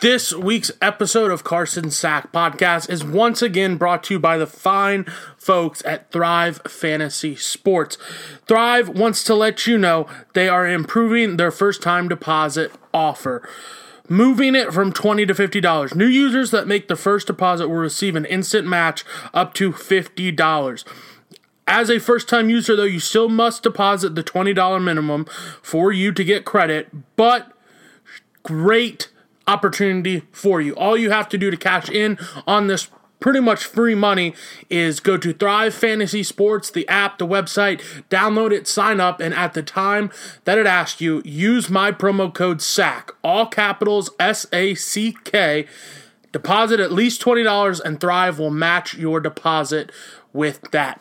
This week's episode of Carson Sack Podcast is once again brought to you by the fine folks at Thrive Fantasy Sports. Thrive wants to let you know they are improving their first time deposit offer. Moving it from 20 to $50. New users that make the first deposit will receive an instant match up to $50. As a first time user, though, you still must deposit the $20 minimum for you to get credit, but great opportunity for you. All you have to do to cash in on this pretty much free money is go to Thrive Fantasy Sports, the app, the website, download it, sign up, and at the time that it asks you, use my promo code SACK, all capitals S A C K. Deposit at least $20 and Thrive will match your deposit with that.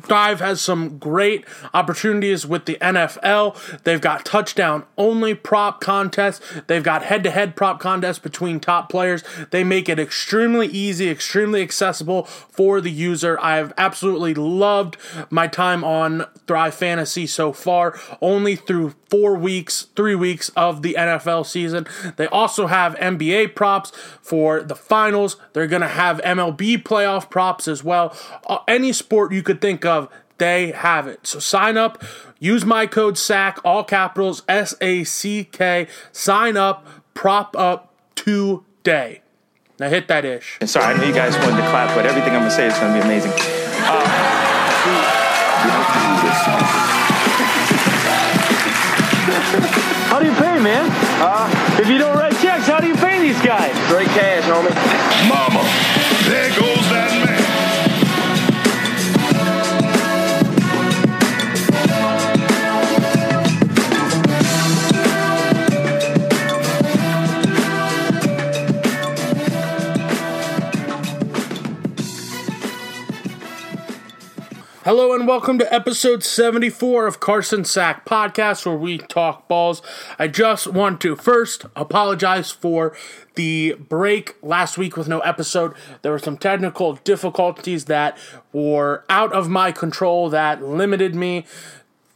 Thrive has some great opportunities with the NFL. They've got touchdown only prop contests. They've got head to head prop contests between top players. They make it extremely easy, extremely accessible for the user. I have absolutely loved my time on Thrive Fantasy so far, only through four weeks, three weeks of the NFL season. They also have NBA props for the finals. They're going to have MLB playoff props as well. Uh, any sport you could could think of, they have it. So sign up, use my code SACK, all capitals S A C K. Sign up, prop up today. Now hit that ish. Sorry, I know you guys wanted to clap, but everything I'm gonna say is gonna be amazing. Uh, how do you pay, man? Uh, if you don't write checks, how do you pay these guys? Straight cash, homie. Mama, there goes that man. Hello and welcome to episode 74 of Carson Sack Podcast, where we talk balls. I just want to first apologize for the break last week with no episode. There were some technical difficulties that were out of my control that limited me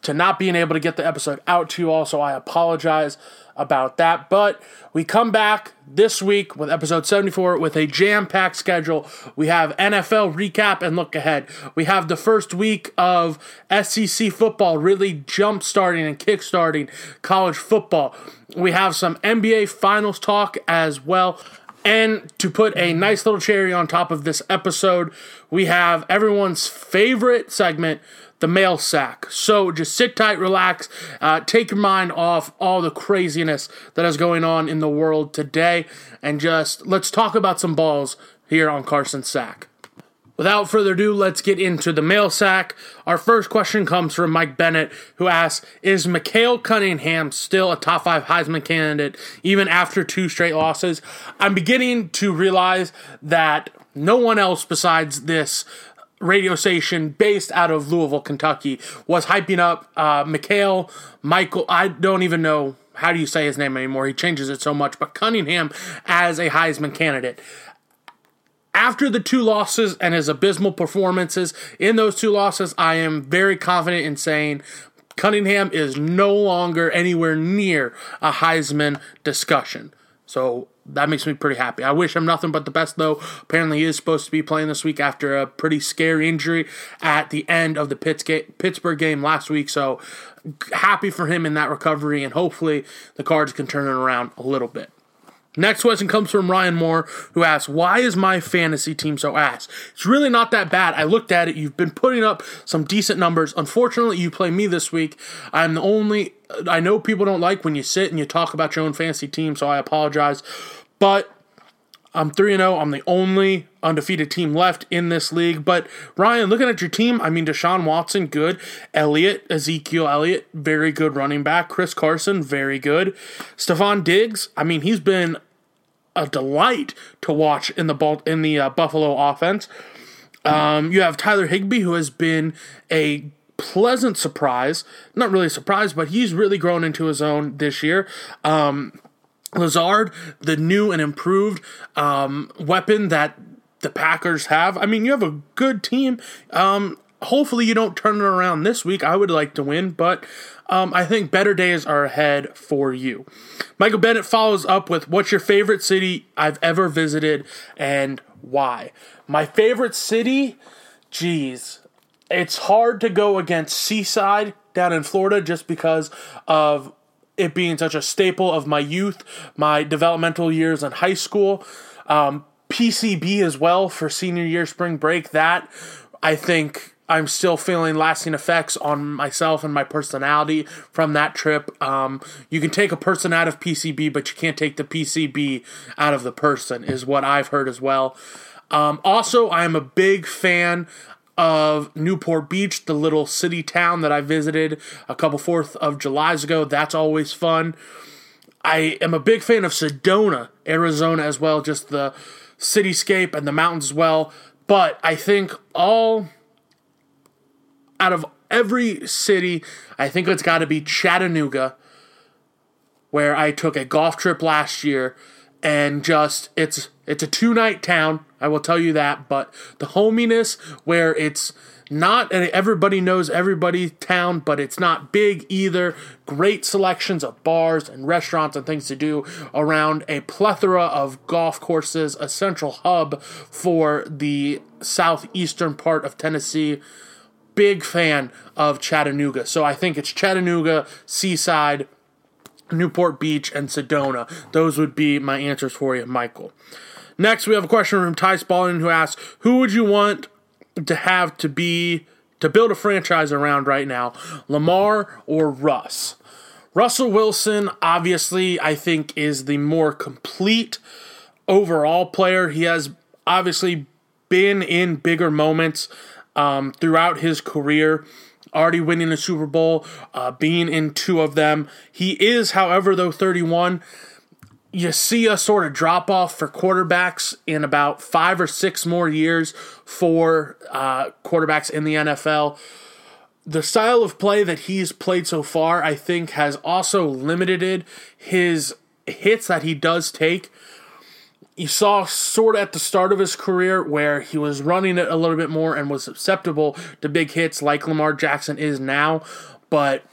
to not being able to get the episode out to you all, so I apologize about that. But we come back this week with episode 74 with a jam packed schedule. We have NFL recap and look ahead. We have the first week of SEC football really jump starting and kick starting college football. We have some NBA finals talk as well. And to put a nice little cherry on top of this episode, we have everyone's favorite segment the mail sack. So just sit tight, relax, uh, take your mind off all the craziness that is going on in the world today, and just let's talk about some balls here on Carson Sack. Without further ado, let's get into the mail sack. Our first question comes from Mike Bennett, who asks Is Mikael Cunningham still a top five Heisman candidate even after two straight losses? I'm beginning to realize that no one else besides this radio station based out of Louisville, Kentucky, was hyping up uh, Mikhail Michael. I don't even know how do you say his name anymore. He changes it so much, but Cunningham as a Heisman candidate. After the two losses and his abysmal performances in those two losses, I am very confident in saying Cunningham is no longer anywhere near a Heisman discussion. So that makes me pretty happy. I wish him nothing but the best, though. Apparently, he is supposed to be playing this week after a pretty scary injury at the end of the Pittsburgh game last week. So, happy for him in that recovery, and hopefully, the Cards can turn it around a little bit. Next question comes from Ryan Moore, who asks, Why is my fantasy team so ass? It's really not that bad. I looked at it. You've been putting up some decent numbers. Unfortunately, you play me this week. I'm the only. I know people don't like when you sit and you talk about your own fantasy team, so I apologize. But I'm 3 0. I'm the only undefeated team left in this league. But Ryan, looking at your team, I mean, Deshaun Watson, good. Elliott, Ezekiel Elliott, very good running back. Chris Carson, very good. Stefon Diggs, I mean, he's been a delight to watch in the in the uh, Buffalo offense. Um, you have Tyler Higbee, who has been a pleasant surprise. Not really a surprise, but he's really grown into his own this year. Um, Lazard, the new and improved um, weapon that the Packers have. I mean, you have a good team. Um, hopefully you don't turn it around this week. I would like to win, but um, I think better days are ahead for you. Michael Bennett follows up with What's your favorite city I've ever visited and why? My favorite city? Geez, it's hard to go against Seaside down in Florida just because of it being such a staple of my youth, my developmental years in high school. Um, PCB as well for senior year spring break. That I think I'm still feeling lasting effects on myself and my personality from that trip. Um, you can take a person out of PCB, but you can't take the PCB out of the person, is what I've heard as well. Um, also, I'm a big fan of Newport Beach, the little city town that I visited a couple Fourth of July's ago. That's always fun. I am a big fan of Sedona, Arizona, as well, just the cityscape and the mountains as well. But I think all out of every city, I think it's got to be Chattanooga, where I took a golf trip last year, and just it's it's a two night town. I will tell you that, but the hominess where it's not everybody knows everybody town, but it's not big either. Great selections of bars and restaurants and things to do around a plethora of golf courses, a central hub for the southeastern part of Tennessee big fan of Chattanooga. So I think it's Chattanooga, Seaside, Newport Beach, and Sedona. Those would be my answers for you, Michael. Next, we have a question from Ty Spalding who asks, "Who would you want to have to be to build a franchise around right now, Lamar or Russ?" Russell Wilson, obviously, I think is the more complete overall player. He has obviously been in bigger moments um, throughout his career. Already winning a Super Bowl, uh, being in two of them. He is, however, though 31, you see a sort of drop off for quarterbacks in about five or six more years for uh, quarterbacks in the NFL. The style of play that he's played so far, I think, has also limited his hits that he does take you saw sort of at the start of his career where he was running it a little bit more and was susceptible to big hits like Lamar Jackson is now. But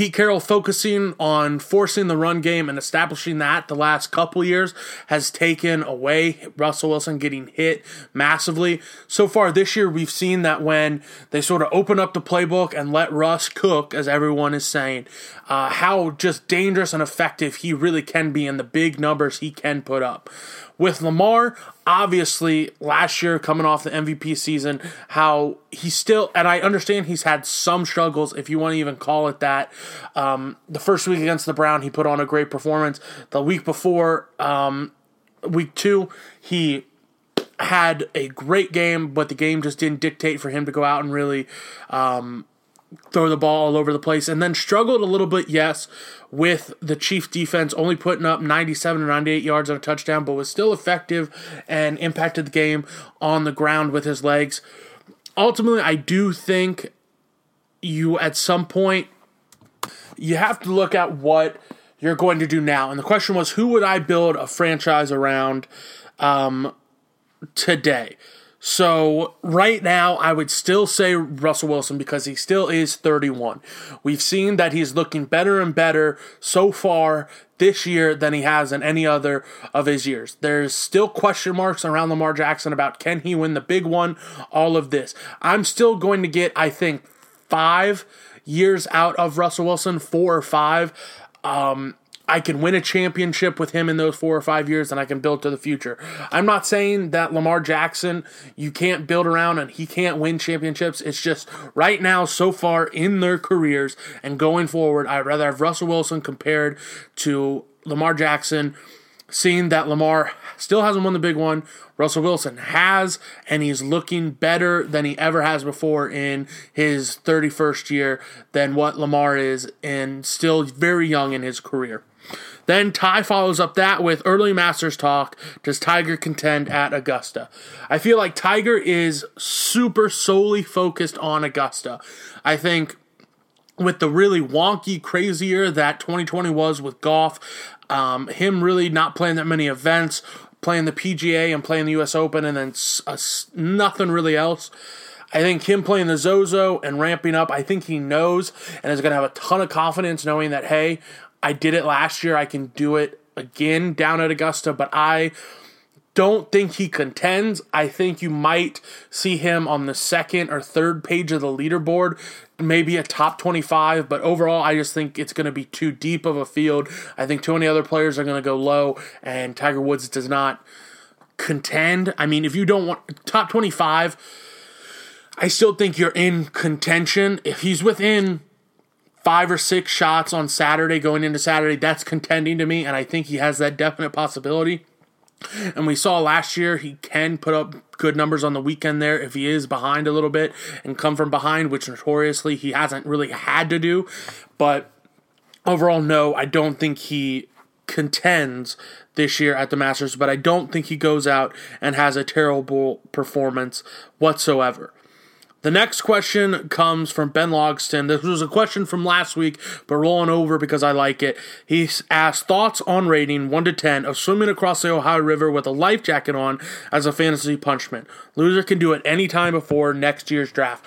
Pete Carroll focusing on forcing the run game and establishing that the last couple years has taken away Russell Wilson getting hit massively. So far this year, we've seen that when they sort of open up the playbook and let Russ cook, as everyone is saying, uh, how just dangerous and effective he really can be and the big numbers he can put up. With Lamar, obviously, last year coming off the MVP season, how he still, and I understand he's had some struggles, if you want to even call it that. Um, the first week against the Brown, he put on a great performance. The week before, um, week two, he had a great game, but the game just didn't dictate for him to go out and really um, throw the ball all over the place, and then struggled a little bit, yes, with the Chief defense only putting up 97 or 98 yards on a touchdown, but was still effective and impacted the game on the ground with his legs. Ultimately, I do think you at some point you have to look at what you're going to do now. And the question was, who would I build a franchise around um, today? So right now, I would still say Russell Wilson because he still is 31. We've seen that he's looking better and better so far this year than he has in any other of his years. There's still question marks around Lamar Jackson about can he win the big one, all of this. I'm still going to get, I think, five years out of Russell Wilson, four or five. Um, I can win a championship with him in those four or five years and I can build to the future. I'm not saying that Lamar Jackson you can't build around and he can't win championships. It's just right now, so far in their careers and going forward, I'd rather have Russell Wilson compared to Lamar Jackson. Seeing that Lamar still hasn't won the big one, Russell Wilson has, and he's looking better than he ever has before in his 31st year than what Lamar is, and still very young in his career. Then Ty follows up that with early Masters talk. Does Tiger contend at Augusta? I feel like Tiger is super solely focused on Augusta. I think with the really wonky, crazier that 2020 was with golf, um, him really not playing that many events, playing the PGA and playing the U.S. Open, and then uh, nothing really else. I think him playing the Zozo and ramping up, I think he knows and is going to have a ton of confidence knowing that, hey, I did it last year. I can do it again down at Augusta, but I don't think he contends. I think you might see him on the second or third page of the leaderboard, maybe a top 25, but overall, I just think it's going to be too deep of a field. I think too many other players are going to go low, and Tiger Woods does not contend. I mean, if you don't want top 25, I still think you're in contention. If he's within five or six shots on Saturday going into Saturday, that's contending to me, and I think he has that definite possibility. And we saw last year he can put up good numbers on the weekend there if he is behind a little bit and come from behind, which notoriously he hasn't really had to do. But overall, no, I don't think he contends this year at the Masters, but I don't think he goes out and has a terrible performance whatsoever. The next question comes from Ben Logston. This was a question from last week, but rolling over because I like it. He asked thoughts on rating 1 to 10 of swimming across the Ohio River with a life jacket on as a fantasy punishment. Loser can do it anytime before next year's draft.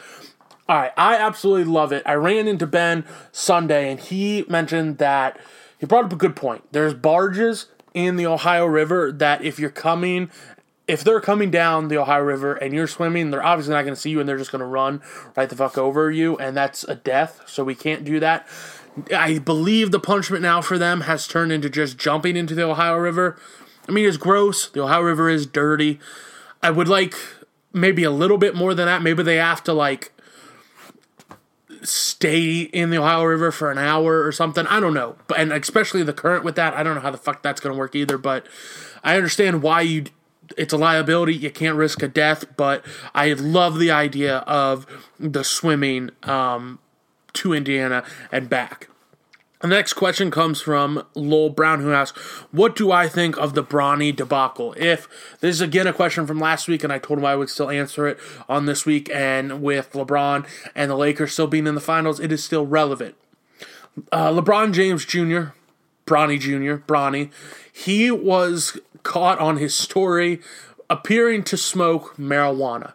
All right, I absolutely love it. I ran into Ben Sunday and he mentioned that he brought up a good point. There's barges in the Ohio River that if you're coming if they're coming down the Ohio River and you're swimming, they're obviously not going to see you and they're just going to run right the fuck over you, and that's a death. So we can't do that. I believe the punishment now for them has turned into just jumping into the Ohio River. I mean, it's gross. The Ohio River is dirty. I would like maybe a little bit more than that. Maybe they have to like stay in the Ohio River for an hour or something. I don't know. But and especially the current with that, I don't know how the fuck that's going to work either, but I understand why you it's a liability. You can't risk a death, but I love the idea of the swimming um, to Indiana and back. The next question comes from Lowell Brown, who asks, What do I think of the Bronny debacle? If this is again a question from last week, and I told him I would still answer it on this week, and with LeBron and the Lakers still being in the finals, it is still relevant. Uh, LeBron James Jr., Bronny Jr., Bronny, he was caught on his story appearing to smoke marijuana.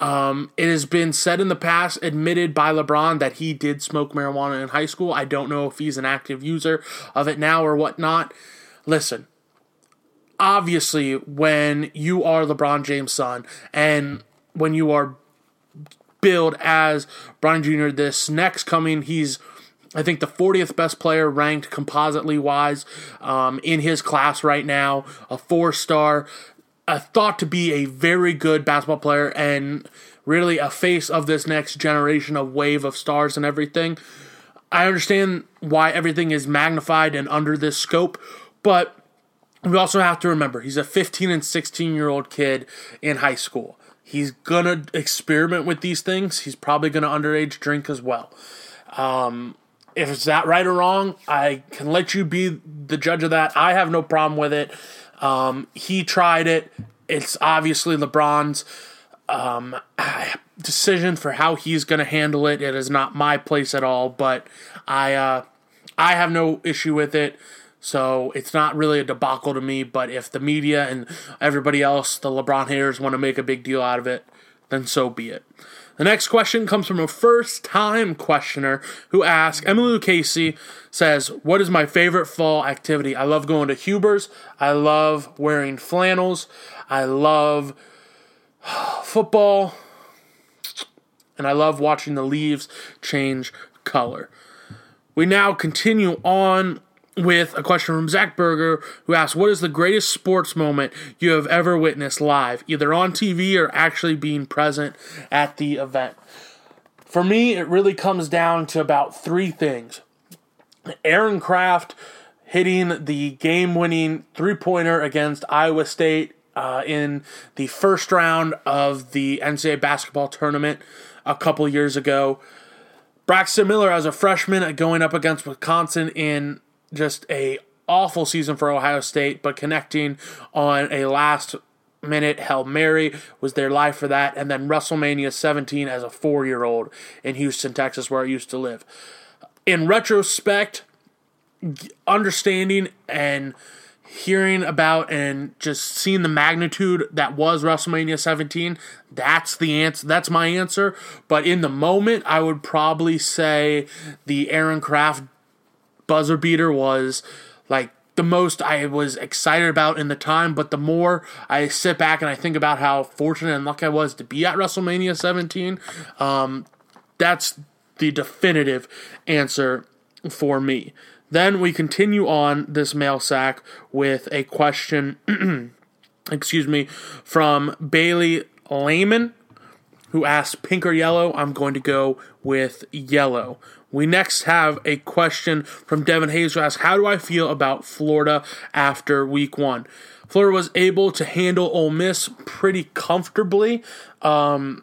Um, it has been said in the past, admitted by LeBron, that he did smoke marijuana in high school. I don't know if he's an active user of it now or whatnot. Listen, obviously, when you are LeBron James' son and when you are billed as Brian Jr., this next coming, he's I think the 40th best player ranked compositely wise um, in his class right now, a four star, uh, thought to be a very good basketball player and really a face of this next generation of wave of stars and everything. I understand why everything is magnified and under this scope, but we also have to remember he's a 15 and 16 year old kid in high school. He's gonna experiment with these things. He's probably gonna underage drink as well. Um, if it's that right or wrong, I can let you be the judge of that. I have no problem with it. Um, he tried it. It's obviously LeBron's um, decision for how he's going to handle it. It is not my place at all, but I uh, I have no issue with it. So it's not really a debacle to me. But if the media and everybody else, the LeBron haters, want to make a big deal out of it, then so be it. The next question comes from a first time questioner who asks Emily Casey says, What is my favorite fall activity? I love going to Huber's. I love wearing flannels. I love football. And I love watching the leaves change color. We now continue on with a question from Zach Berger, who asks, What is the greatest sports moment you have ever witnessed live, either on TV or actually being present at the event? For me, it really comes down to about three things Aaron Craft hitting the game winning three pointer against Iowa State uh, in the first round of the NCAA basketball tournament a couple years ago. Braxton Miller as a freshman going up against Wisconsin in just a awful season for Ohio State, but connecting on a last minute Hail Mary was their life for that, and then WrestleMania 17 as a four year old in Houston, Texas, where I used to live. In retrospect, understanding and hearing about and just seeing the magnitude that was WrestleMania 17, that's the answer. That's my answer. But in the moment, I would probably say the Aaron Craft buzzer beater was like the most I was excited about in the time, but the more I sit back and I think about how fortunate and lucky I was to be at WrestleMania 17, um, that's the definitive answer for me. Then we continue on this mail sack with a question, excuse me, from Bailey Lehman, who asked pink or yellow. I'm going to go with yellow. We next have a question from Devin Hayes who asks, How do I feel about Florida after week one? Florida was able to handle Ole Miss pretty comfortably. Um,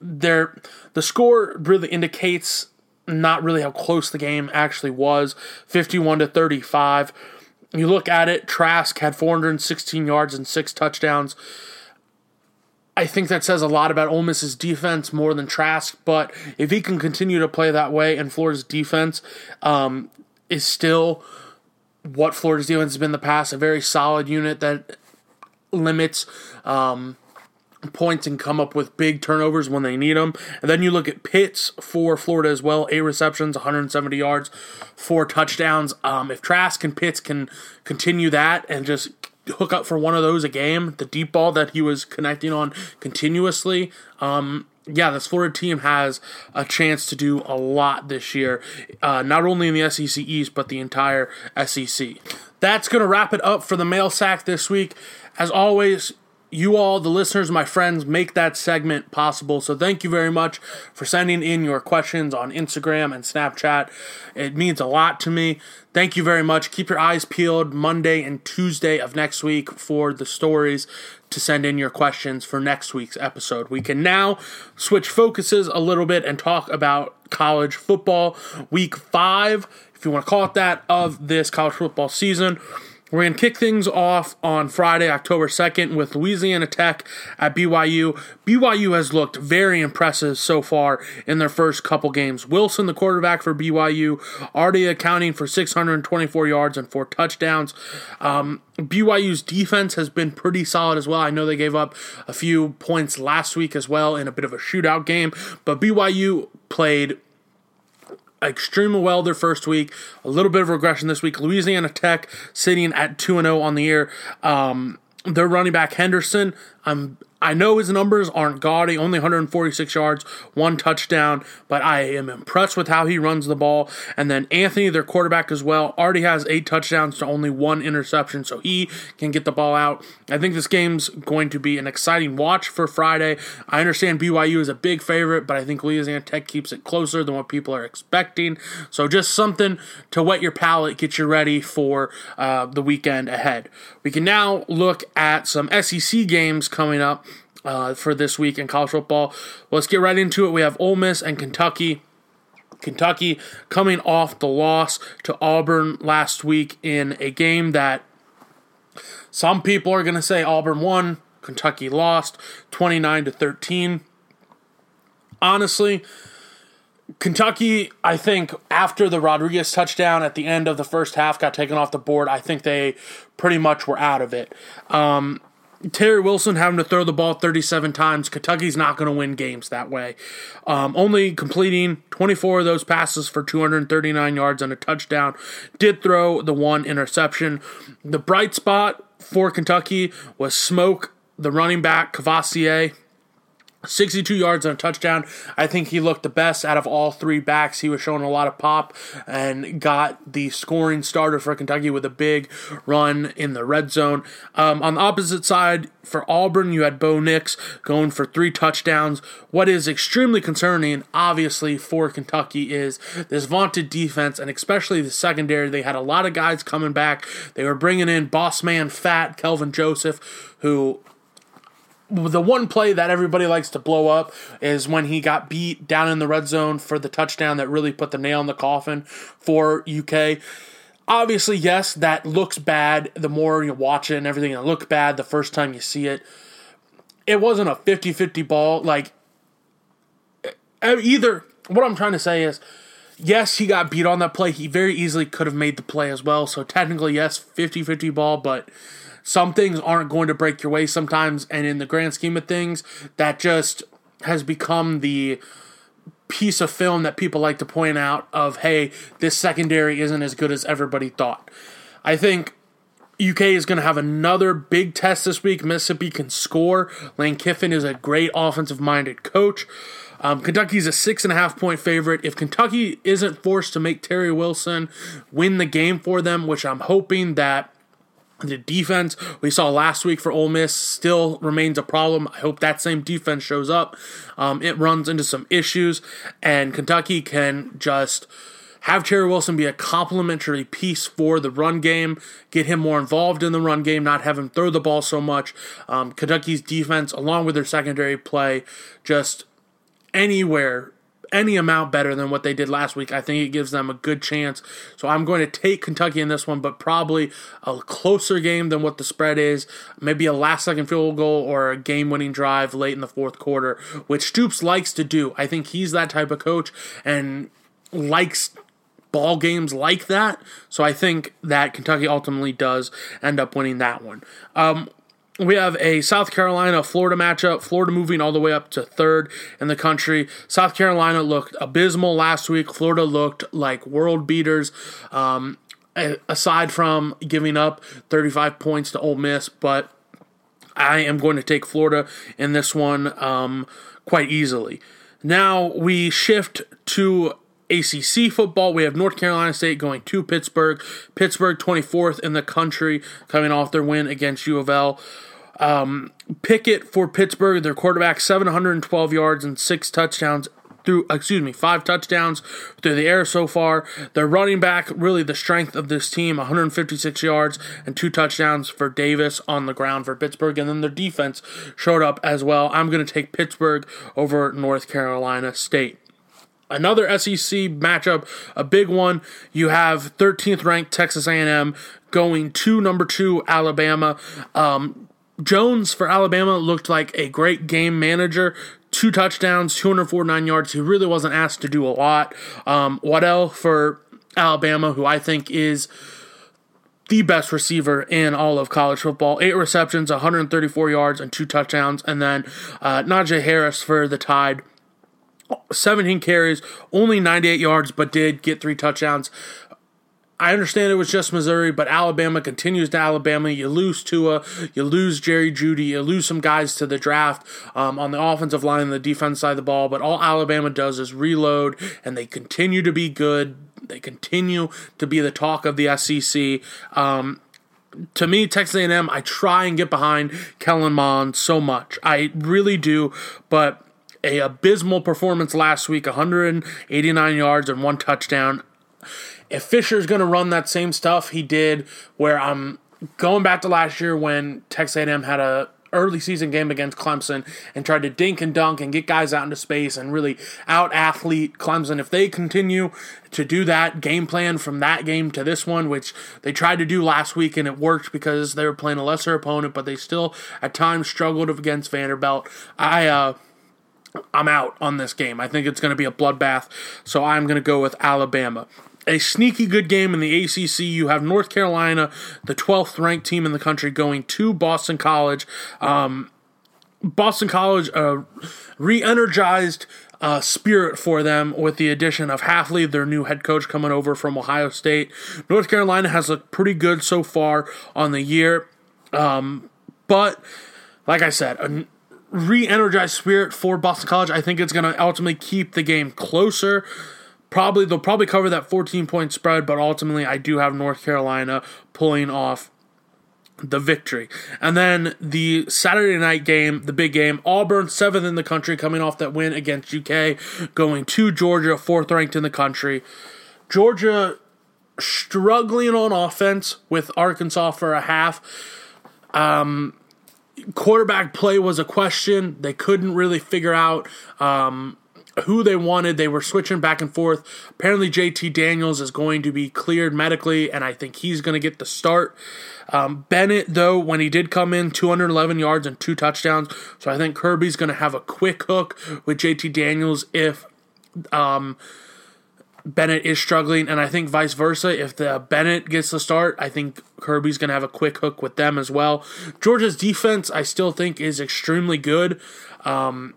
the score really indicates not really how close the game actually was 51 to 35. You look at it, Trask had 416 yards and six touchdowns. I think that says a lot about Ole Miss's defense more than Trask, but if he can continue to play that way and Florida's defense um, is still what Florida's defense has been in the past, a very solid unit that limits um, points and come up with big turnovers when they need them. And then you look at Pitts for Florida as well, eight receptions, 170 yards, four touchdowns. Um, if Trask and Pitts can continue that and just hook up for one of those a game, the deep ball that he was connecting on continuously, um, yeah, this Florida team has a chance to do a lot this year, uh, not only in the SEC East, but the entire SEC. That's going to wrap it up for the mail sack this week. As always, you all, the listeners, my friends, make that segment possible. So thank you very much for sending in your questions on Instagram and Snapchat. It means a lot to me. Thank you very much. Keep your eyes peeled Monday and Tuesday of next week for the stories to send in your questions for next week's episode. We can now switch focuses a little bit and talk about college football. Week five, if you want to call it that, of this college football season. We're going to kick things off on Friday, October 2nd, with Louisiana Tech at BYU. BYU has looked very impressive so far in their first couple games. Wilson, the quarterback for BYU, already accounting for 624 yards and four touchdowns. Um, BYU's defense has been pretty solid as well. I know they gave up a few points last week as well in a bit of a shootout game, but BYU played extremely well their first week. A little bit of regression this week. Louisiana Tech sitting at 2 0 on the year. Um, their running back Henderson, I'm I know his numbers aren't gaudy, only 146 yards, one touchdown, but I am impressed with how he runs the ball. And then Anthony, their quarterback as well, already has eight touchdowns to only one interception, so he can get the ball out. I think this game's going to be an exciting watch for Friday. I understand BYU is a big favorite, but I think Louisiana Tech keeps it closer than what people are expecting. So just something to wet your palate, get you ready for uh, the weekend ahead. We can now look at some SEC games coming up uh, for this week in college football. Let's get right into it. We have Ole Miss and Kentucky. Kentucky coming off the loss to Auburn last week in a game that some people are going to say Auburn won, Kentucky lost 29 to 13. Honestly, Kentucky, I think after the Rodriguez touchdown at the end of the first half got taken off the board, I think they pretty much were out of it. Um, Terry Wilson having to throw the ball 37 times. Kentucky's not going to win games that way. Um, only completing 24 of those passes for 239 yards and a touchdown. Did throw the one interception. The bright spot for Kentucky was Smoke, the running back, Kavosiey. 62 yards on a touchdown. I think he looked the best out of all three backs. He was showing a lot of pop and got the scoring starter for Kentucky with a big run in the red zone. Um, on the opposite side, for Auburn, you had Bo Nix going for three touchdowns. What is extremely concerning, obviously, for Kentucky is this vaunted defense and especially the secondary. They had a lot of guys coming back. They were bringing in boss man fat Kelvin Joseph, who the one play that everybody likes to blow up is when he got beat down in the red zone for the touchdown that really put the nail in the coffin for UK. Obviously, yes, that looks bad the more you watch it and everything. It looked bad the first time you see it. It wasn't a 50 50 ball. Like, either, what I'm trying to say is, yes, he got beat on that play. He very easily could have made the play as well. So technically, yes, 50 50 ball, but some things aren't going to break your way sometimes. And in the grand scheme of things, that just has become the piece of film that people like to point out of, hey, this secondary isn't as good as everybody thought. I think UK is going to have another big test this week. Mississippi can score. Lane Kiffin is a great offensive minded coach. Um, Kentucky's a six and a half point favorite. If Kentucky isn't forced to make Terry Wilson win the game for them, which I'm hoping that the defense we saw last week for Ole Miss still remains a problem. I hope that same defense shows up. Um, it runs into some issues, and Kentucky can just have Terry Wilson be a complementary piece for the run game, get him more involved in the run game, not have him throw the ball so much. Um, Kentucky's defense, along with their secondary play, just anywhere any amount better than what they did last week. I think it gives them a good chance. So I'm going to take Kentucky in this one, but probably a closer game than what the spread is. Maybe a last second field goal or a game winning drive late in the fourth quarter, which Stoops likes to do. I think he's that type of coach and likes ball games like that. So I think that Kentucky ultimately does end up winning that one. Um, we have a South Carolina Florida matchup. Florida moving all the way up to third in the country. South Carolina looked abysmal last week. Florida looked like world beaters. Um, aside from giving up 35 points to Ole Miss, but I am going to take Florida in this one um, quite easily. Now we shift to ACC football. We have North Carolina State going to Pittsburgh. Pittsburgh 24th in the country, coming off their win against U of L. Um, Pickett for Pittsburgh, their quarterback, 712 yards and six touchdowns through, excuse me, five touchdowns through the air so far. Their running back, really the strength of this team, 156 yards and two touchdowns for Davis on the ground for Pittsburgh. And then their defense showed up as well. I'm going to take Pittsburgh over North Carolina State. Another SEC matchup, a big one. You have 13th ranked Texas A&M going to number two Alabama. Um, Jones for Alabama looked like a great game manager. Two touchdowns, 249 yards. He really wasn't asked to do a lot. Um, Waddle for Alabama, who I think is the best receiver in all of college football. Eight receptions, 134 yards, and two touchdowns. And then uh, Najee Harris for the Tide. 17 carries, only 98 yards, but did get three touchdowns. I understand it was just Missouri, but Alabama continues to Alabama. You lose Tua, you lose Jerry Jeudy, you lose some guys to the draft um, on the offensive line and the defense side of the ball. But all Alabama does is reload, and they continue to be good. They continue to be the talk of the SEC. Um, to me, Texas A&M, I try and get behind Kellen Mond so much. I really do, but a abysmal performance last week, 189 yards and one touchdown if Fisher's going to run that same stuff he did, where I'm going back to last year when Texas A&M had a early season game against Clemson and tried to dink and dunk and get guys out into space and really out athlete Clemson. If they continue to do that game plan from that game to this one, which they tried to do last week and it worked because they were playing a lesser opponent, but they still at times struggled against Vanderbilt. I uh I'm out on this game. I think it's going to be a bloodbath, so I'm going to go with Alabama a sneaky good game in the ACC. You have North Carolina, the 12th ranked team in the country, going to Boston College. Um, Boston College, uh, re energized uh, spirit for them with the addition of Hafley, their new head coach coming over from Ohio State. North Carolina has looked pretty good so far on the year. Um, but, like I said, a re energized spirit for Boston College. I think it's going to ultimately keep the game closer. Probably they'll probably cover that 14 point spread, but ultimately I do have North Carolina pulling off the victory. And then the Saturday night game, the big game, Auburn, seventh in the country, coming off that win against UK, going to Georgia, fourth ranked in the country. Georgia struggling on offense with Arkansas for a half. Um, quarterback play was a question. They couldn't really figure out um, who they wanted. They were switching back and forth. Apparently, JT Daniels is going to be cleared medically, and I think he's going to get the start. Um, Bennett, though, when he did come in, 211 yards and two touchdowns. So I think Kirby's going to have a quick hook with JT Daniels if um, Bennett is struggling, and I think vice versa. If the Bennett gets the start, I think Kirby's going to have a quick hook with them as well. Georgia's defense, I still think, is extremely good. Um,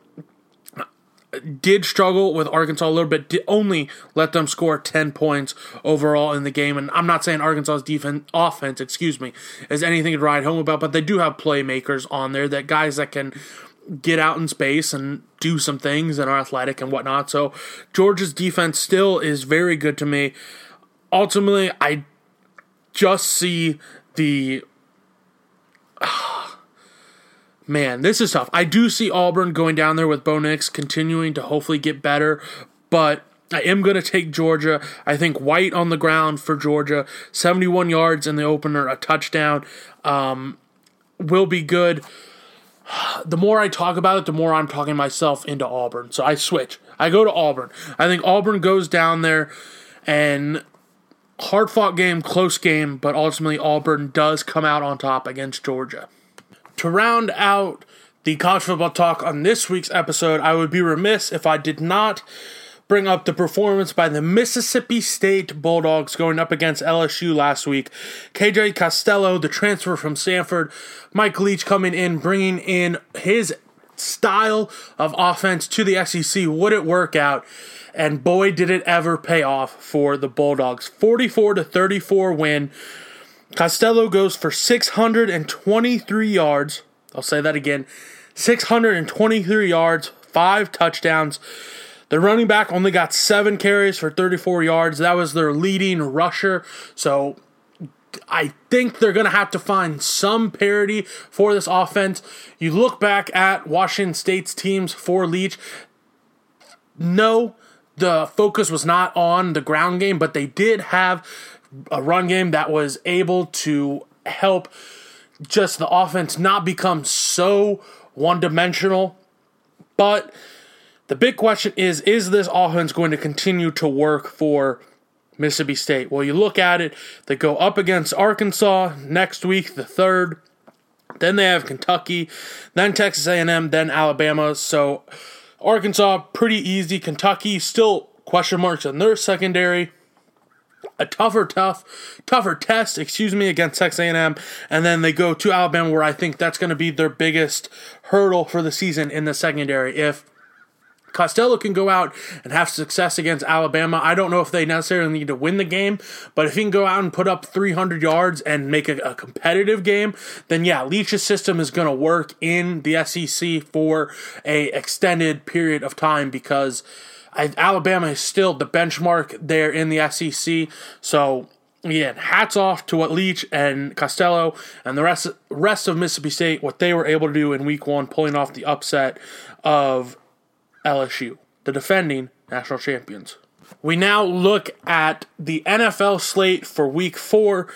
did struggle with Arkansas a little bit, did only let them score 10 points overall in the game. And I'm not saying Arkansas's defense, offense, excuse me, is anything to ride home about, but they do have playmakers on there, that guys that can get out in space and do some things and are athletic and whatnot. So Georgia's defense still is very good to me. Ultimately, I just see the man, this is tough. I do see Auburn going down there with Bo Nix continuing to hopefully get better, but I am going to take Georgia. I think White on the ground for Georgia, 71 yards in the opener, a touchdown, um, will be good. The more I talk about it, the more I'm talking myself into Auburn. So I switch. I go to Auburn. I think Auburn goes down there and hard fought game, close game, but ultimately Auburn does come out on top against Georgia. To round out the college football talk on this week's episode, I would be remiss if I did not bring up the performance by the Mississippi State Bulldogs going up against LSU last week. KJ Costello, the transfer from Stanford, Mike Leach coming in, bringing in his style of offense to the SEC. Would it work out? And boy, did it ever pay off for the Bulldogs. 44 to 34 win. Costello goes for 623 yards. I'll say that again 623 yards, five touchdowns. The running back only got seven carries for 34 yards. That was their leading rusher. So I think they're going to have to find some parity for this offense. You look back at Washington State's teams for Leach. No, the focus was not on the ground game, but they did have a run game that was able to help just the offense not become so one dimensional. But the big question is is this offense going to continue to work for Mississippi State? Well, you look at it, they go up against Arkansas next week, the 3rd. Then they have Kentucky, then Texas A&M, then Alabama. So Arkansas pretty easy, Kentucky still question marks in their secondary a tougher tough tougher test excuse me against texas a&m and then they go to alabama where i think that's going to be their biggest hurdle for the season in the secondary if Costello can go out and have success against Alabama. I don't know if they necessarily need to win the game, but if he can go out and put up 300 yards and make a, a competitive game, then yeah, Leach's system is going to work in the SEC for a extended period of time because I, Alabama is still the benchmark there in the SEC. So again, hats off to what Leach and Costello and the rest rest of Mississippi State what they were able to do in Week One, pulling off the upset of LSU, the defending national champions. We now look at the NFL slate for week four.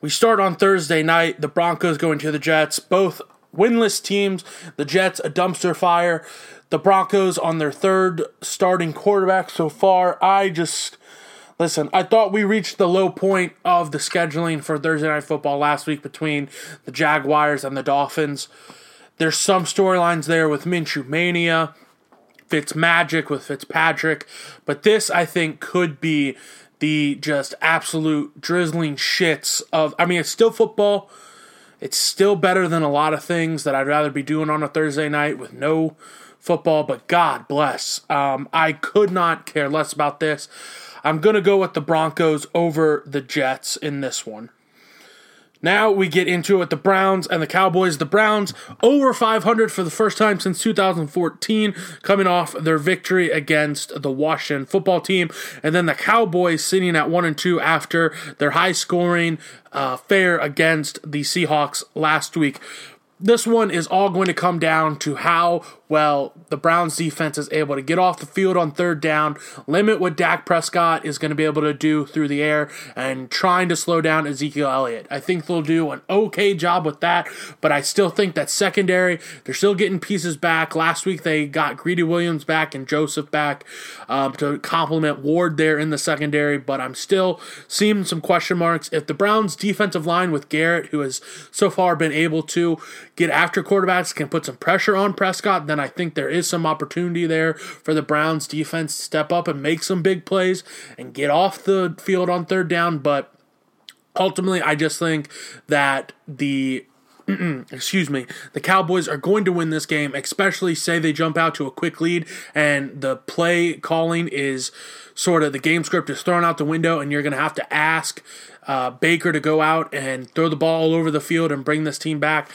We start on Thursday night. The Broncos going to the Jets, both winless teams. The Jets, a dumpster fire. The Broncos on their third starting quarterback so far. I just. Listen, I thought we reached the low point of the scheduling for Thursday Night Football last week between the Jaguars and the Dolphins. There's some storylines there with Minshew Mania. Fitz magic with Fitzpatrick. But this, I think, could be the just absolute drizzling shits of. I mean, it's still football. It's still better than a lot of things that I'd rather be doing on a Thursday night with no football, but God bless. Um, I could not care less about this. I'm going to go with the Broncos over the Jets in this one. Now we get into it. With the Browns and the Cowboys. The Browns over 500 for the first time since 2014, coming off their victory against the Washington football team. And then the Cowboys sitting at 1 and 2 after their high scoring uh, fair against the Seahawks last week. This one is all going to come down to how well the Browns defense is able to get off the field on third down, limit what Dak Prescott is going to be able to do through the air, and trying to slow down Ezekiel Elliott. I think they'll do an okay job with that, but I still think that secondary, they're still getting pieces back. Last week they got Greedy Williams back and Joseph back um, to complement Ward there in the secondary, but I'm still seeing some question marks. If the Browns defensive line with Garrett, who has so far been able to get after quarterbacks, can put some pressure on Prescott, then I think there is some opportunity there for the Browns defense to step up and make some big plays and get off the field on third down. But ultimately, I just think that the excuse me, the Cowboys are going to win this game, especially say they jump out to a quick lead and the play calling is sort of the game script is thrown out the window and you're going to have to ask uh, Baker to go out and throw the ball all over the field and bring this team back.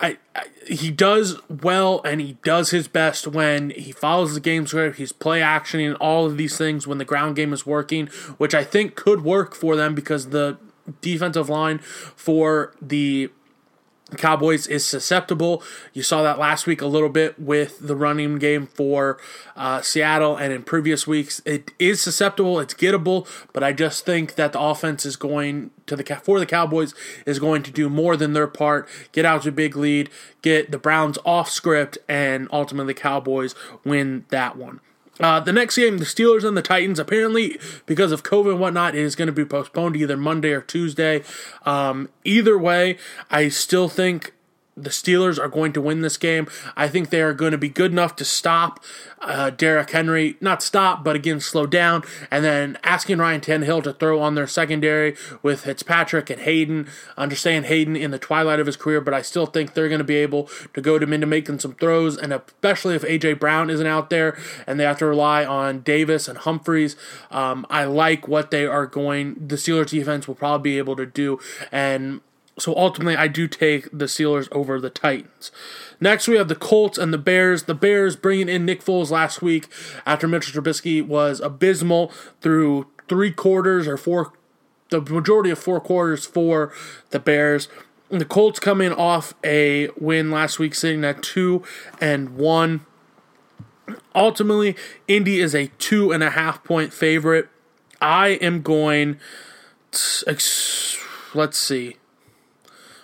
I, I, he does well and he does his best when he follows the game script. He's play actioning all of these things when the ground game is working, which I think could work for them because the defensive line for the Cowboys is susceptible. You saw that last week a little bit with the running game for uh, Seattle, and in previous weeks, it is susceptible. It's gettable, but I just think that the offense is going to the for the Cowboys is going to do more than their part. Get out to a big lead, get the Browns off script, and ultimately the Cowboys win that one. Uh, the next game, the Steelers and the Titans, apparently because of COVID and whatnot, it is going to be postponed to either Monday or Tuesday. Um, either way, I still think the Steelers are going to win this game. I think they are going to be good enough to stop uh, Derrick Henry, not stop, but again slow down, and then asking Ryan Tannehill to throw on their secondary with Fitzpatrick and Haden. Understand Haden in the twilight of his career, but I still think they're going to be able to go to him into making some throws, and especially if AJ Brown isn't out there and they have to rely on Davis and Humphries. Um, I like what they are going. The Steelers defense will probably be able to do, and so ultimately, I do take the Steelers over the Titans. Next, we have the Colts and the Bears. The Bears bringing in Nick Foles last week after Mitchell Trubisky was abysmal through three quarters or four, the majority of four quarters for the Bears. The Colts coming off a win last week, sitting at two and one. Ultimately, Indy is a two and a half point favorite. I am going. Let's see.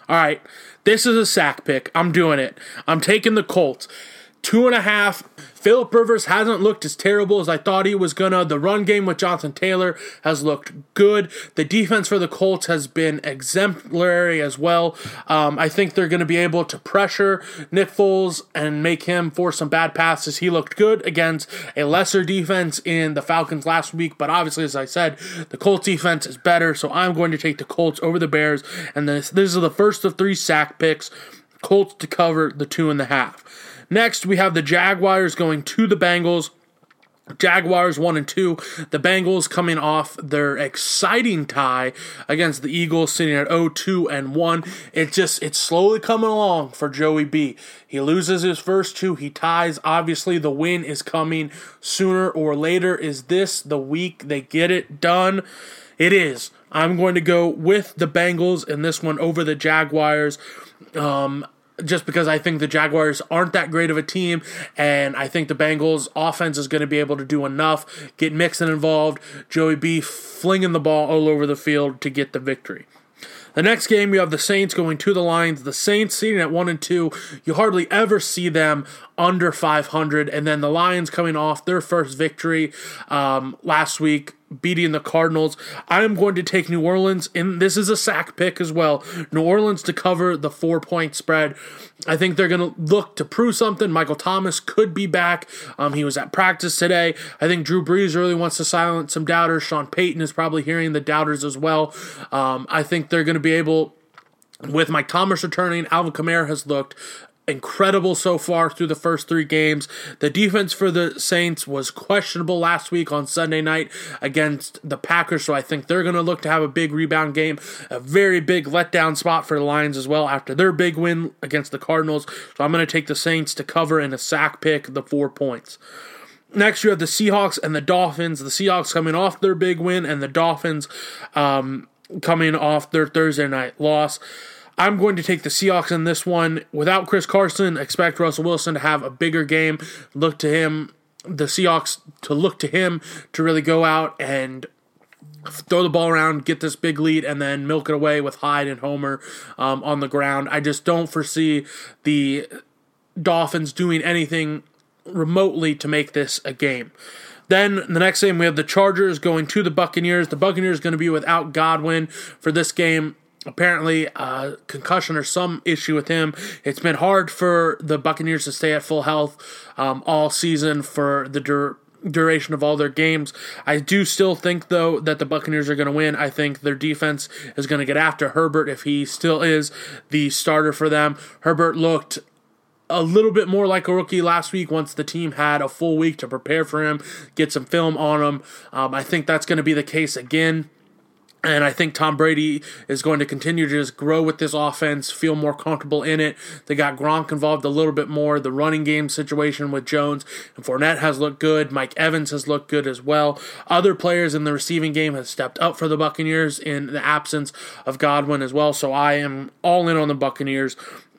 All right, this is a sack pick. I'm doing it. I'm taking the Colts. Two and a half Philip Rivers hasn't looked as terrible as I thought he was gonna. The run game with Jonathan Taylor has looked good. The defense for the Colts has been exemplary as well. Um, I think they're gonna be able to pressure Nick Foles and make him force some bad passes. He looked good against a lesser defense in the Falcons last week, but obviously, as I said, the Colts defense is better. So I'm going to take the Colts over the Bears, and this this is the first of three sack picks. Colts to cover the two and a half. Next, we have the Jaguars going to the Bengals. Jaguars 1 and 2. The Bengals coming off their exciting tie against the Eagles sitting at 0-2 and 1. It just it's slowly coming along for Joey B. He loses his first two, he ties. Obviously the win is coming sooner or later. Is this the week they get it done? It is. I'm going to go with the Bengals in this one over the Jaguars. Um, just because I think the Jaguars aren't that great of a team, and I think the Bengals' offense is going to be able to do enough, get Mixon involved, Joey B flinging the ball all over the field to get the victory. The next game, you have the Saints going to the Lions. The Saints sitting at one and two. You hardly ever see them under 500, and then the Lions coming off their first victory um, last week beating the Cardinals. I am going to take New Orleans, and this is a sack pick as well. New Orleans to cover the four point spread. I think they're going to look to prove something. Michael Thomas could be back. Um, he was at practice today. I think Drew Brees really wants to silence some doubters. Sean Payton is probably hearing the doubters as well. Um, I think they're going to be able with Mike Thomas returning, Alvin Kamara has looked incredible so far through the first three games. The defense for the Saints was questionable last week on Sunday night against the Packers, so I think they're going to look to have a big rebound game. A very big letdown spot for the Lions as well after their big win against the Cardinals. So I'm going to take the Saints to cover in a sack pick the four points. Next, you have the Seahawks and the Dolphins. The Seahawks coming off their big win, and the Dolphins um, coming off their Thursday night loss. I'm going to take the Seahawks in this one. Without Chris Carson, expect Russell Wilson to have a bigger game. Look to him, the Seahawks, to look to him to really go out and throw the ball around, get this big lead, and then milk it away with Hyde and Homer um, on the ground. I just don't foresee the Dolphins doing anything remotely to make this a game. Then the next game, we have the Chargers going to the Buccaneers. The Buccaneers going to be without Godwin for this game. Apparently uh, concussion or some issue with him. It's been hard for the Buccaneers to stay at full health um, all season for the dur- duration of all their games. I do still think though that the Buccaneers are going to win. I think their defense is going to get after Herbert if he still is the starter for them. Herbert looked a little bit more like a rookie last week once the team had a full week to prepare for him, get some film on him. Um, I think that's going to be the case again. And I think Tom Brady is going to continue to just grow with this offense, feel more comfortable in it. They got Gronk involved a little bit more. The running game situation with Jones and Fournette has looked good. Mike Evans has looked good as well. Other players in the receiving game have stepped up for the Buccaneers in the absence of Godwin as well. So I am all in on the Buccaneers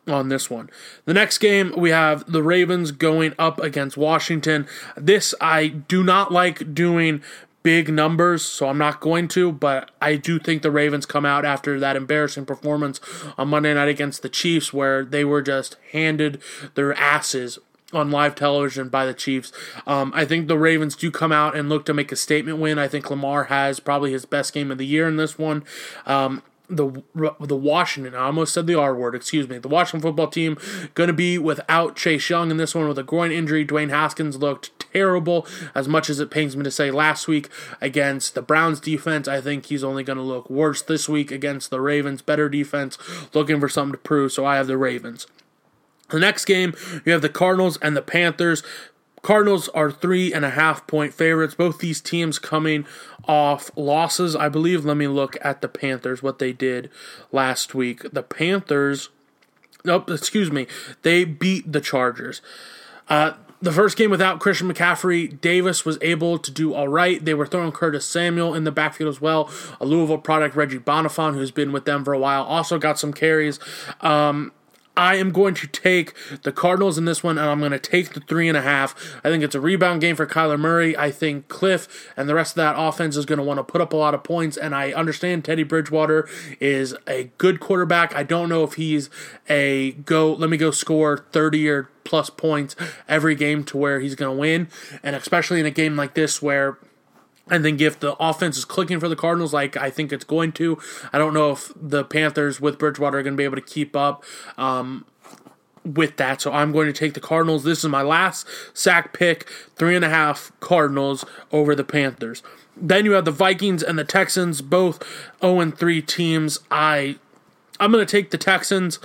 on this one. The next game, we have the Ravens going up against Washington. This I do not like doing big numbers, so I'm not going to, but I do think the Ravens come out after that embarrassing performance on Monday night against the Chiefs, where they were just handed their asses on live television by the Chiefs. Um, I think the Ravens do come out and look to make a statement win. I think Lamar has probably his best game of the year in this one. Um, the the Washington. I almost said the R word. Excuse me. The Washington football team going to be without Chase Young in this one with a groin injury. Dwayne Haskins looked terrible. As much as it pains me to say, last week against the Browns defense, I think he's only going to look worse this week against the Ravens. Better defense, looking for something to prove. So I have the Ravens. The next game, you have the Cardinals and the Panthers. Cardinals are three and a half point favorites. Both these teams coming off losses, I believe. Let me look at the Panthers, what they did last week. The Panthers, nope, excuse me, they beat the Chargers. Uh, the first game without Christian McCaffrey, Davis was able to do all right. They were throwing Curtis Samuel in the backfield as well. A Louisville product, Reggie Bonnafon, who's been with them for a while, also got some carries. Um, I am going to take the Cardinals in this one, and I'm going to take the three and a half. I think it's a rebound game for Kyler Murray. I think Kliff and the rest of that offense is going to want to put up a lot of points, and I understand Teddy Bridgewater is a good quarterback. I don't know if he's a go, let me go score 30 or plus points every game to where he's going to win, and especially in a game like this where I think if the offense is clicking for the Cardinals, like I think it's going to, I don't know if the Panthers with Bridgewater are going to be able to keep up um, with that. So I'm going to take the Cardinals. This is my last sack pick, three and a half Cardinals over the Panthers. Then you have the Vikings and the Texans, both 0 3 teams. I I'm going to take the Texans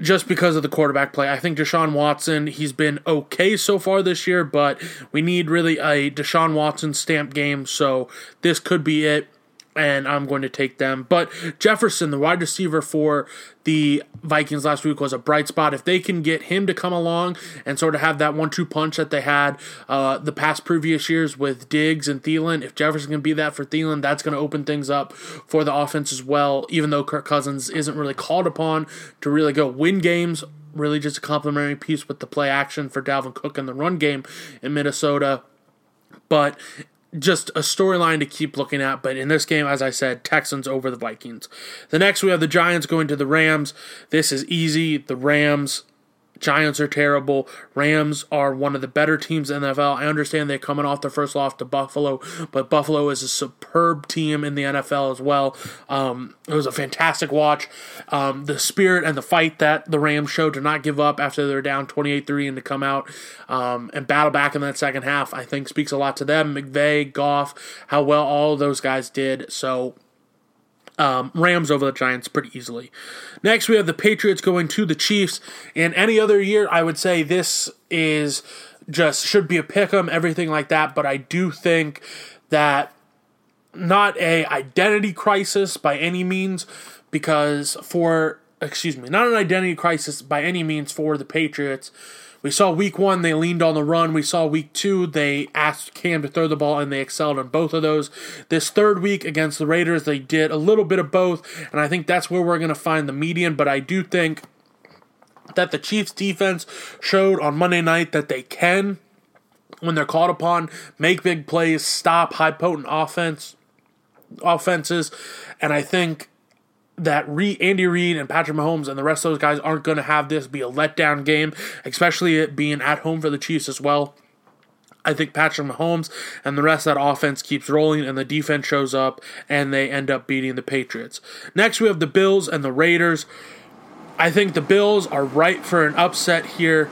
just because of the quarterback play. I think Deshaun Watson, he's been okay so far this year, but we need really a Deshaun Watson stamp game, so this could be it and I'm going to take them. But Jefferson, the wide receiver for the Vikings last week, was a bright spot. If they can get him to come along and sort of have that one-two punch that they had uh, the past previous years with Diggs and Thielen, if Jefferson can be that for Thielen, that's going to open things up for the offense as well. Even though Kirk Cousins isn't really called upon to really go win games. Really, just a complementary piece with the play action for Dalvin Cook in the run game in Minnesota but just a storyline to keep looking at. But in this game, as I said, Texans over the Vikings. The next, we have the Giants going to the Rams. This is easy. The Rams Giants are terrible. Rams are one of the better teams in the NFL. I understand they're coming off their first loss to Buffalo, but Buffalo is a superb team in the NFL as well. Um, it was a fantastic watch. Um, the spirit and the fight that the Rams showed to not give up after they're down 28 3 and to come out um, and battle back in that second half, I think speaks a lot to them. McVay, Goff, how well all those guys did. So um, Rams over the Giants pretty easily. Next, we have the Patriots going to the Chiefs. In any other year, I would say this is just should be a pick 'em, everything like that. But I do think that not a identity crisis by any means, because for excuse me, not an identity crisis by any means for the Patriots we saw week one, they leaned on the run. We saw week two, they asked Cam to throw the ball, and they excelled in both of those. This third week against the Raiders, they did a little bit of both, and I think that's where we're going to find the median. But I do think that the Chiefs' defense showed on Monday night that they can, when they're called upon, make big plays, stop high potent offense offenses, and I think that Re- Andy Reid and Patrick Mahomes and the rest of those guys aren't going to have this be a letdown game, especially it being at home for the Chiefs as well. I think Patrick Mahomes and the rest of that offense keeps rolling and the defense shows up and they end up beating the Patriots. Next, we have the Bills and the Raiders. I think the Bills are right for an upset here.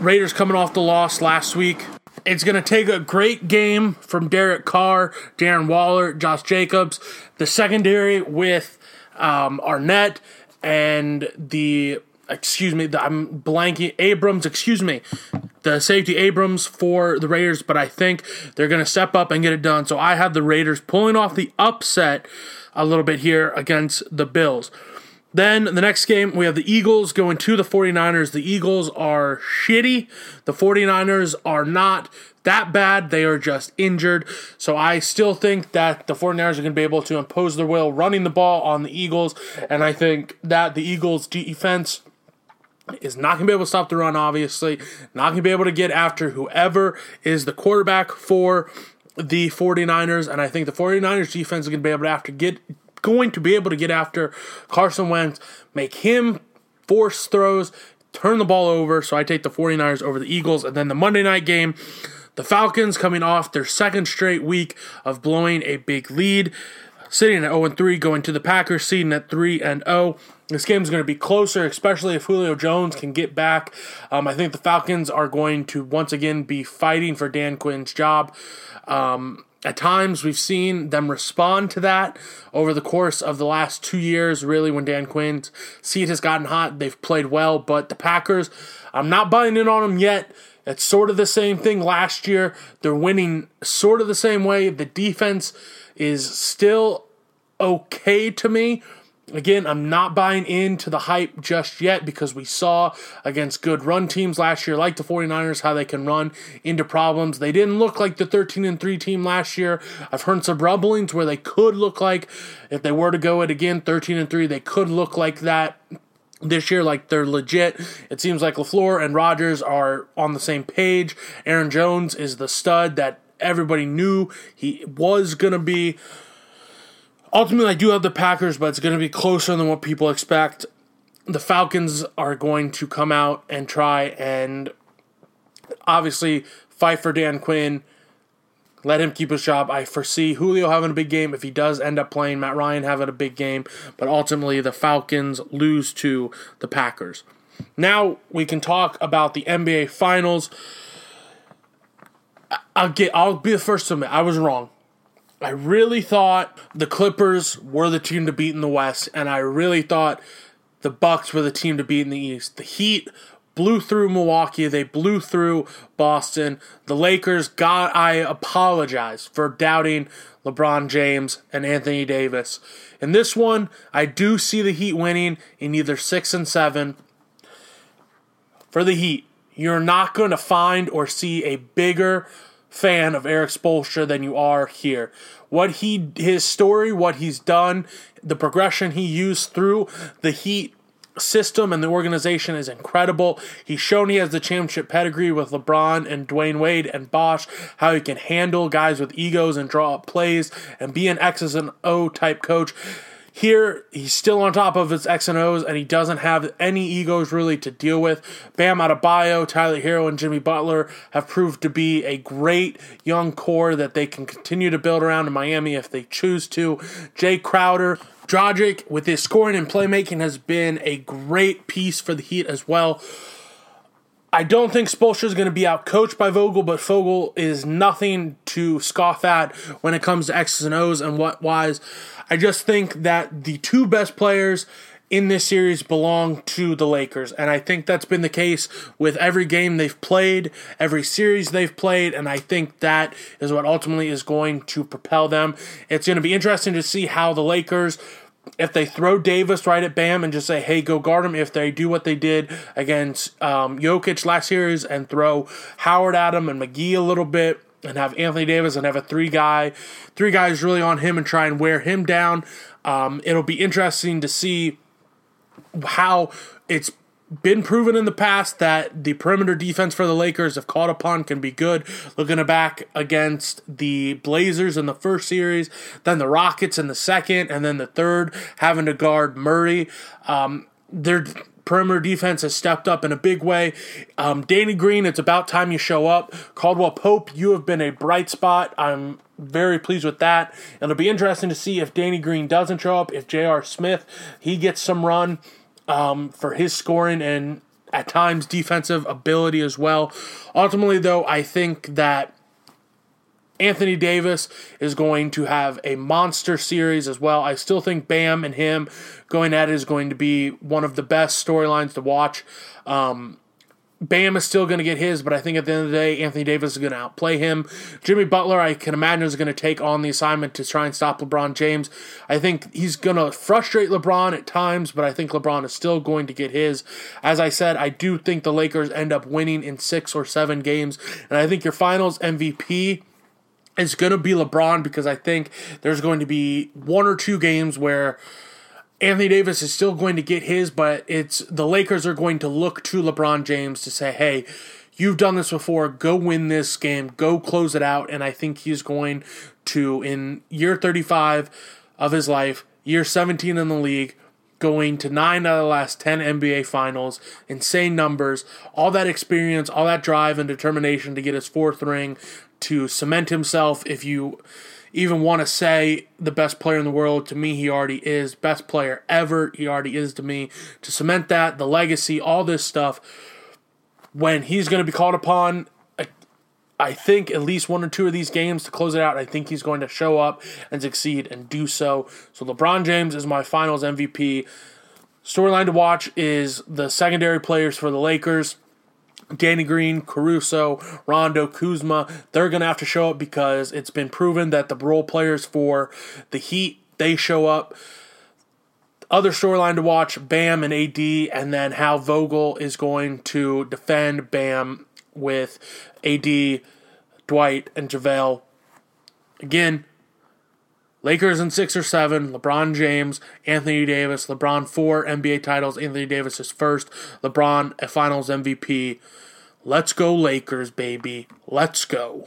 Raiders coming off the loss last week. It's going to take a great game from Derek Carr, Darren Waller, Josh Jacobs, the secondary with um, Arnett and the excuse me, the, I'm blanking Abrams, excuse me, the safety Abrams for the Raiders, but I think they're going to step up and get it done. So I have the Raiders pulling off the upset a little bit here against the Bills. Then the next game, we have the Eagles going to the 49ers. The Eagles are shitty. The 49ers are not that bad. They are just injured. So I still think that the 49ers are going to be able to impose their will running the ball on the Eagles. And I think that the Eagles' defense is not going to be able to stop the run, obviously. Not going to be able to get after whoever is the quarterback for the 49ers. And I think the 49ers defense is going to be able to after get going to be able to get after Carson Wentz, make him force throws, turn the ball over. So I take the 49ers over the Eagles. And then the Monday night game, the Falcons coming off their second straight week of blowing a big lead, sitting at 0 3, going to the Packers, sitting at 3 and 0. This game is going to be closer, especially if Julio Jones can get back. Um, I think the Falcons are going to once again be fighting for Dan Quinn's job. Um, at times, we've seen them respond to that over the course of the last two years. Really, when Dan Quinn's seat has gotten hot, they've played well. But the Packers, I'm not buying in on them yet. It's sort of the same thing last year. They're winning sort of the same way. The defense is still okay to me. Again, I'm not buying into the hype just yet because we saw against good run teams last year, like the 49ers, how they can run into problems. They didn't look like the 13 and 3 team last year. I've heard some rumblings where they could look like, if they were to go it again, 13 and 3, they could look like that this year like they're legit. It seems like LaFleur and Rodgers are on the same page. Aaron Jones is the stud that everybody knew he was going to be. Ultimately, I do have the Packers, but it's going to be closer than what people expect. The Falcons are going to come out and try and obviously fight for Dan Quinn. Let him keep his job. I foresee Julio having a big game if he does end up playing, Matt Ryan having a big game, but ultimately the Falcons lose to the Packers. Now we can talk about the NBA Finals. I'll get. I'll be the first to admit I was wrong. I really thought the Clippers were the team to beat in the West, and I really thought the Bucks were the team to beat in the East. The Heat blew through Milwaukee, they blew through Boston. The Lakers, God, I apologize for doubting LeBron James and Anthony Davis. In this one, I do see the Heat winning in either 6 and 7. For the Heat, you're not going to find or see a bigger fan of Erik Spoelstra than you are here. What he his story, what he's done, the progression he used through the Heat system and the organization is incredible. He's shown he has the championship pedigree with LeBron and Dwyane Wade and Bosh, how he can handle guys with egos and draw up plays and be an X's and O type coach. Here, he's still on top of his X and O's, and he doesn't have any egos really to deal with. Bam Adebayo, Tyler Herro, and Jimmy Butler have proved to be a great young core that they can continue to build around in Miami if they choose to. Jae Crowder, Dragic, with his scoring and playmaking, has been a great piece for the Heat as well. I don't think Spoelstra is going to be out coached by Vogel, but Vogel is nothing to scoff at when it comes to X's and O's and what wise. I just think that the two best players in this series belong to the Lakers. And I think that's been the case with every game they've played, every series they've played. And I think that is what ultimately is going to propel them. It's going to be interesting to see how the Lakers. If they throw Davis right at Bam and just say, hey, go guard him, if they do what they did against um, Jokic last series and throw Howard at him and McGee a little bit, and have Anthony Davis and have a three guy, three guys really on him and try and wear him down. Um, it'll be interesting to see how it's been proven in the past that the perimeter defense for the Lakers, if called upon, can be good. Looking back against the Blazers in the first series, then the Rockets in the second, and then the third, having to guard Murray. Um, their perimeter defense has stepped up in a big way. Um, Danny Green, it's about time you show up. Caldwell Pope, you have been a bright spot. I'm very pleased with that. It'll be interesting to see if Danny Green doesn't show up, if J.R. Smith he gets some run um, for his scoring and at times defensive ability as well. Ultimately, though, I think that Anthony Davis is going to have a monster series as well. I still think Bam and him going at it is going to be one of the best storylines to watch. Um, Bam is still going to get his, but I think at the end of the day, Anthony Davis is going to outplay him. Jimmy Butler, I can imagine, is going to take on the assignment to try and stop LeBron James. I think he's going to frustrate LeBron at times, but I think LeBron is still going to get his. As I said, I do think the Lakers end up winning in six or seven games, and I think your finals MVP is going to be LeBron because I think there's going to be one or two games where Anthony Davis is still going to get his, but it's the Lakers are going to look to LeBron James to say, "Hey, you've done this before. Go win this game. Go close it out." And I think he's going to in year 35 of his life, year 17 in the league, going to 9 out of the last 10 NBA finals, insane numbers, all that experience, all that drive and determination to get his fourth ring, to cement himself. If you even want to say the best player in the world, to me, he already is. Best player ever, he already is to me. To cement that, the legacy, all this stuff, when he's going to be called upon, I think at least one or two of these games to close it out, I think he's going to show up and succeed and do so. So LeBron James is my finals MVP. Storyline to watch is the secondary players for the Lakers. Danny Green, Caruso, Rondo, Kuzma, they're going to have to show up because it's been proven that the role players for the Heat, they show up. Other storyline to watch Bam and AD, and then how Vogel is going to defend Bam with AD, Dwight, and JaVale. Again, Lakers in six or seven, LeBron James, Anthony Davis, LeBron four NBA titles, Anthony Davis is first, LeBron a finals MVP. Let's go, Lakers, baby. Let's go.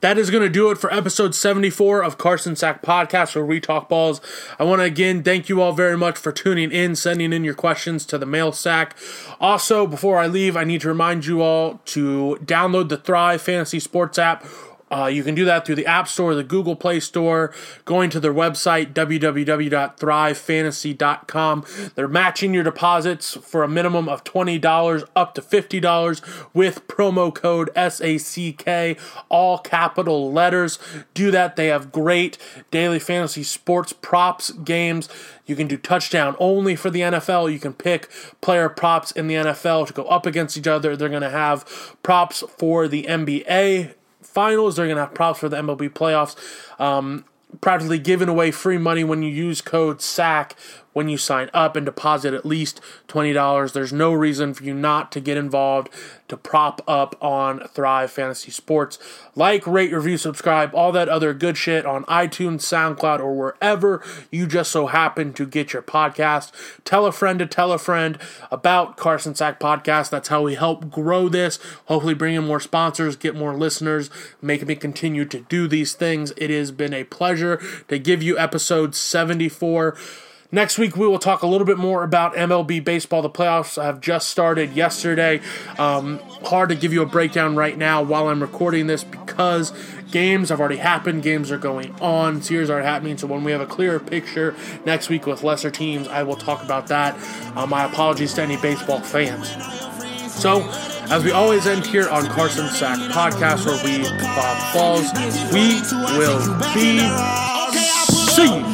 That is going to do it for episode 74 of Carson Sack Podcast, where we talk balls. I want to again thank you all very much for tuning in, sending in your questions to the mail sack. Also, before I leave, I need to remind you all to download the Thrive Fantasy Sports app uh, you can do that through the App Store, the Google Play Store, going to their website, www.thrivefantasy.com. They're matching your deposits for a minimum of $20 up to $50 with promo code SACK, all capital letters. Do that. They have great daily fantasy sports props games. You can do touchdown only for the NFL. You can pick player props in the NFL to go up against each other. They're going to have props for the NBA finals. They're going to have props for the MLB playoffs. Um, practically giving away free money when you use code SACK when you sign up and deposit at least $20. There's no reason for you not to get involved to prop up on Thrive Fantasy Sports. Like, rate, review, subscribe, all that other good shit on iTunes, SoundCloud, or wherever you just so happen to get your podcast. Tell a friend to tell a friend about Carson Sack Podcast. That's how we help grow this. Hopefully, bring in more sponsors, get more listeners, make me continue to do these things. It has been a pleasure to give you episode 74. Next week, we will talk a little bit more about MLB baseball. The playoffs have just started yesterday. Um, hard to give you a breakdown right now while I'm recording this because games have already happened, games are going on, series are happening. So when we have a clearer picture next week with lesser teams, I will talk about that. Uh, my apologies to any baseball fans. So, as we always end here on Carson Sack Podcast, where we pop balls, we will be seeing.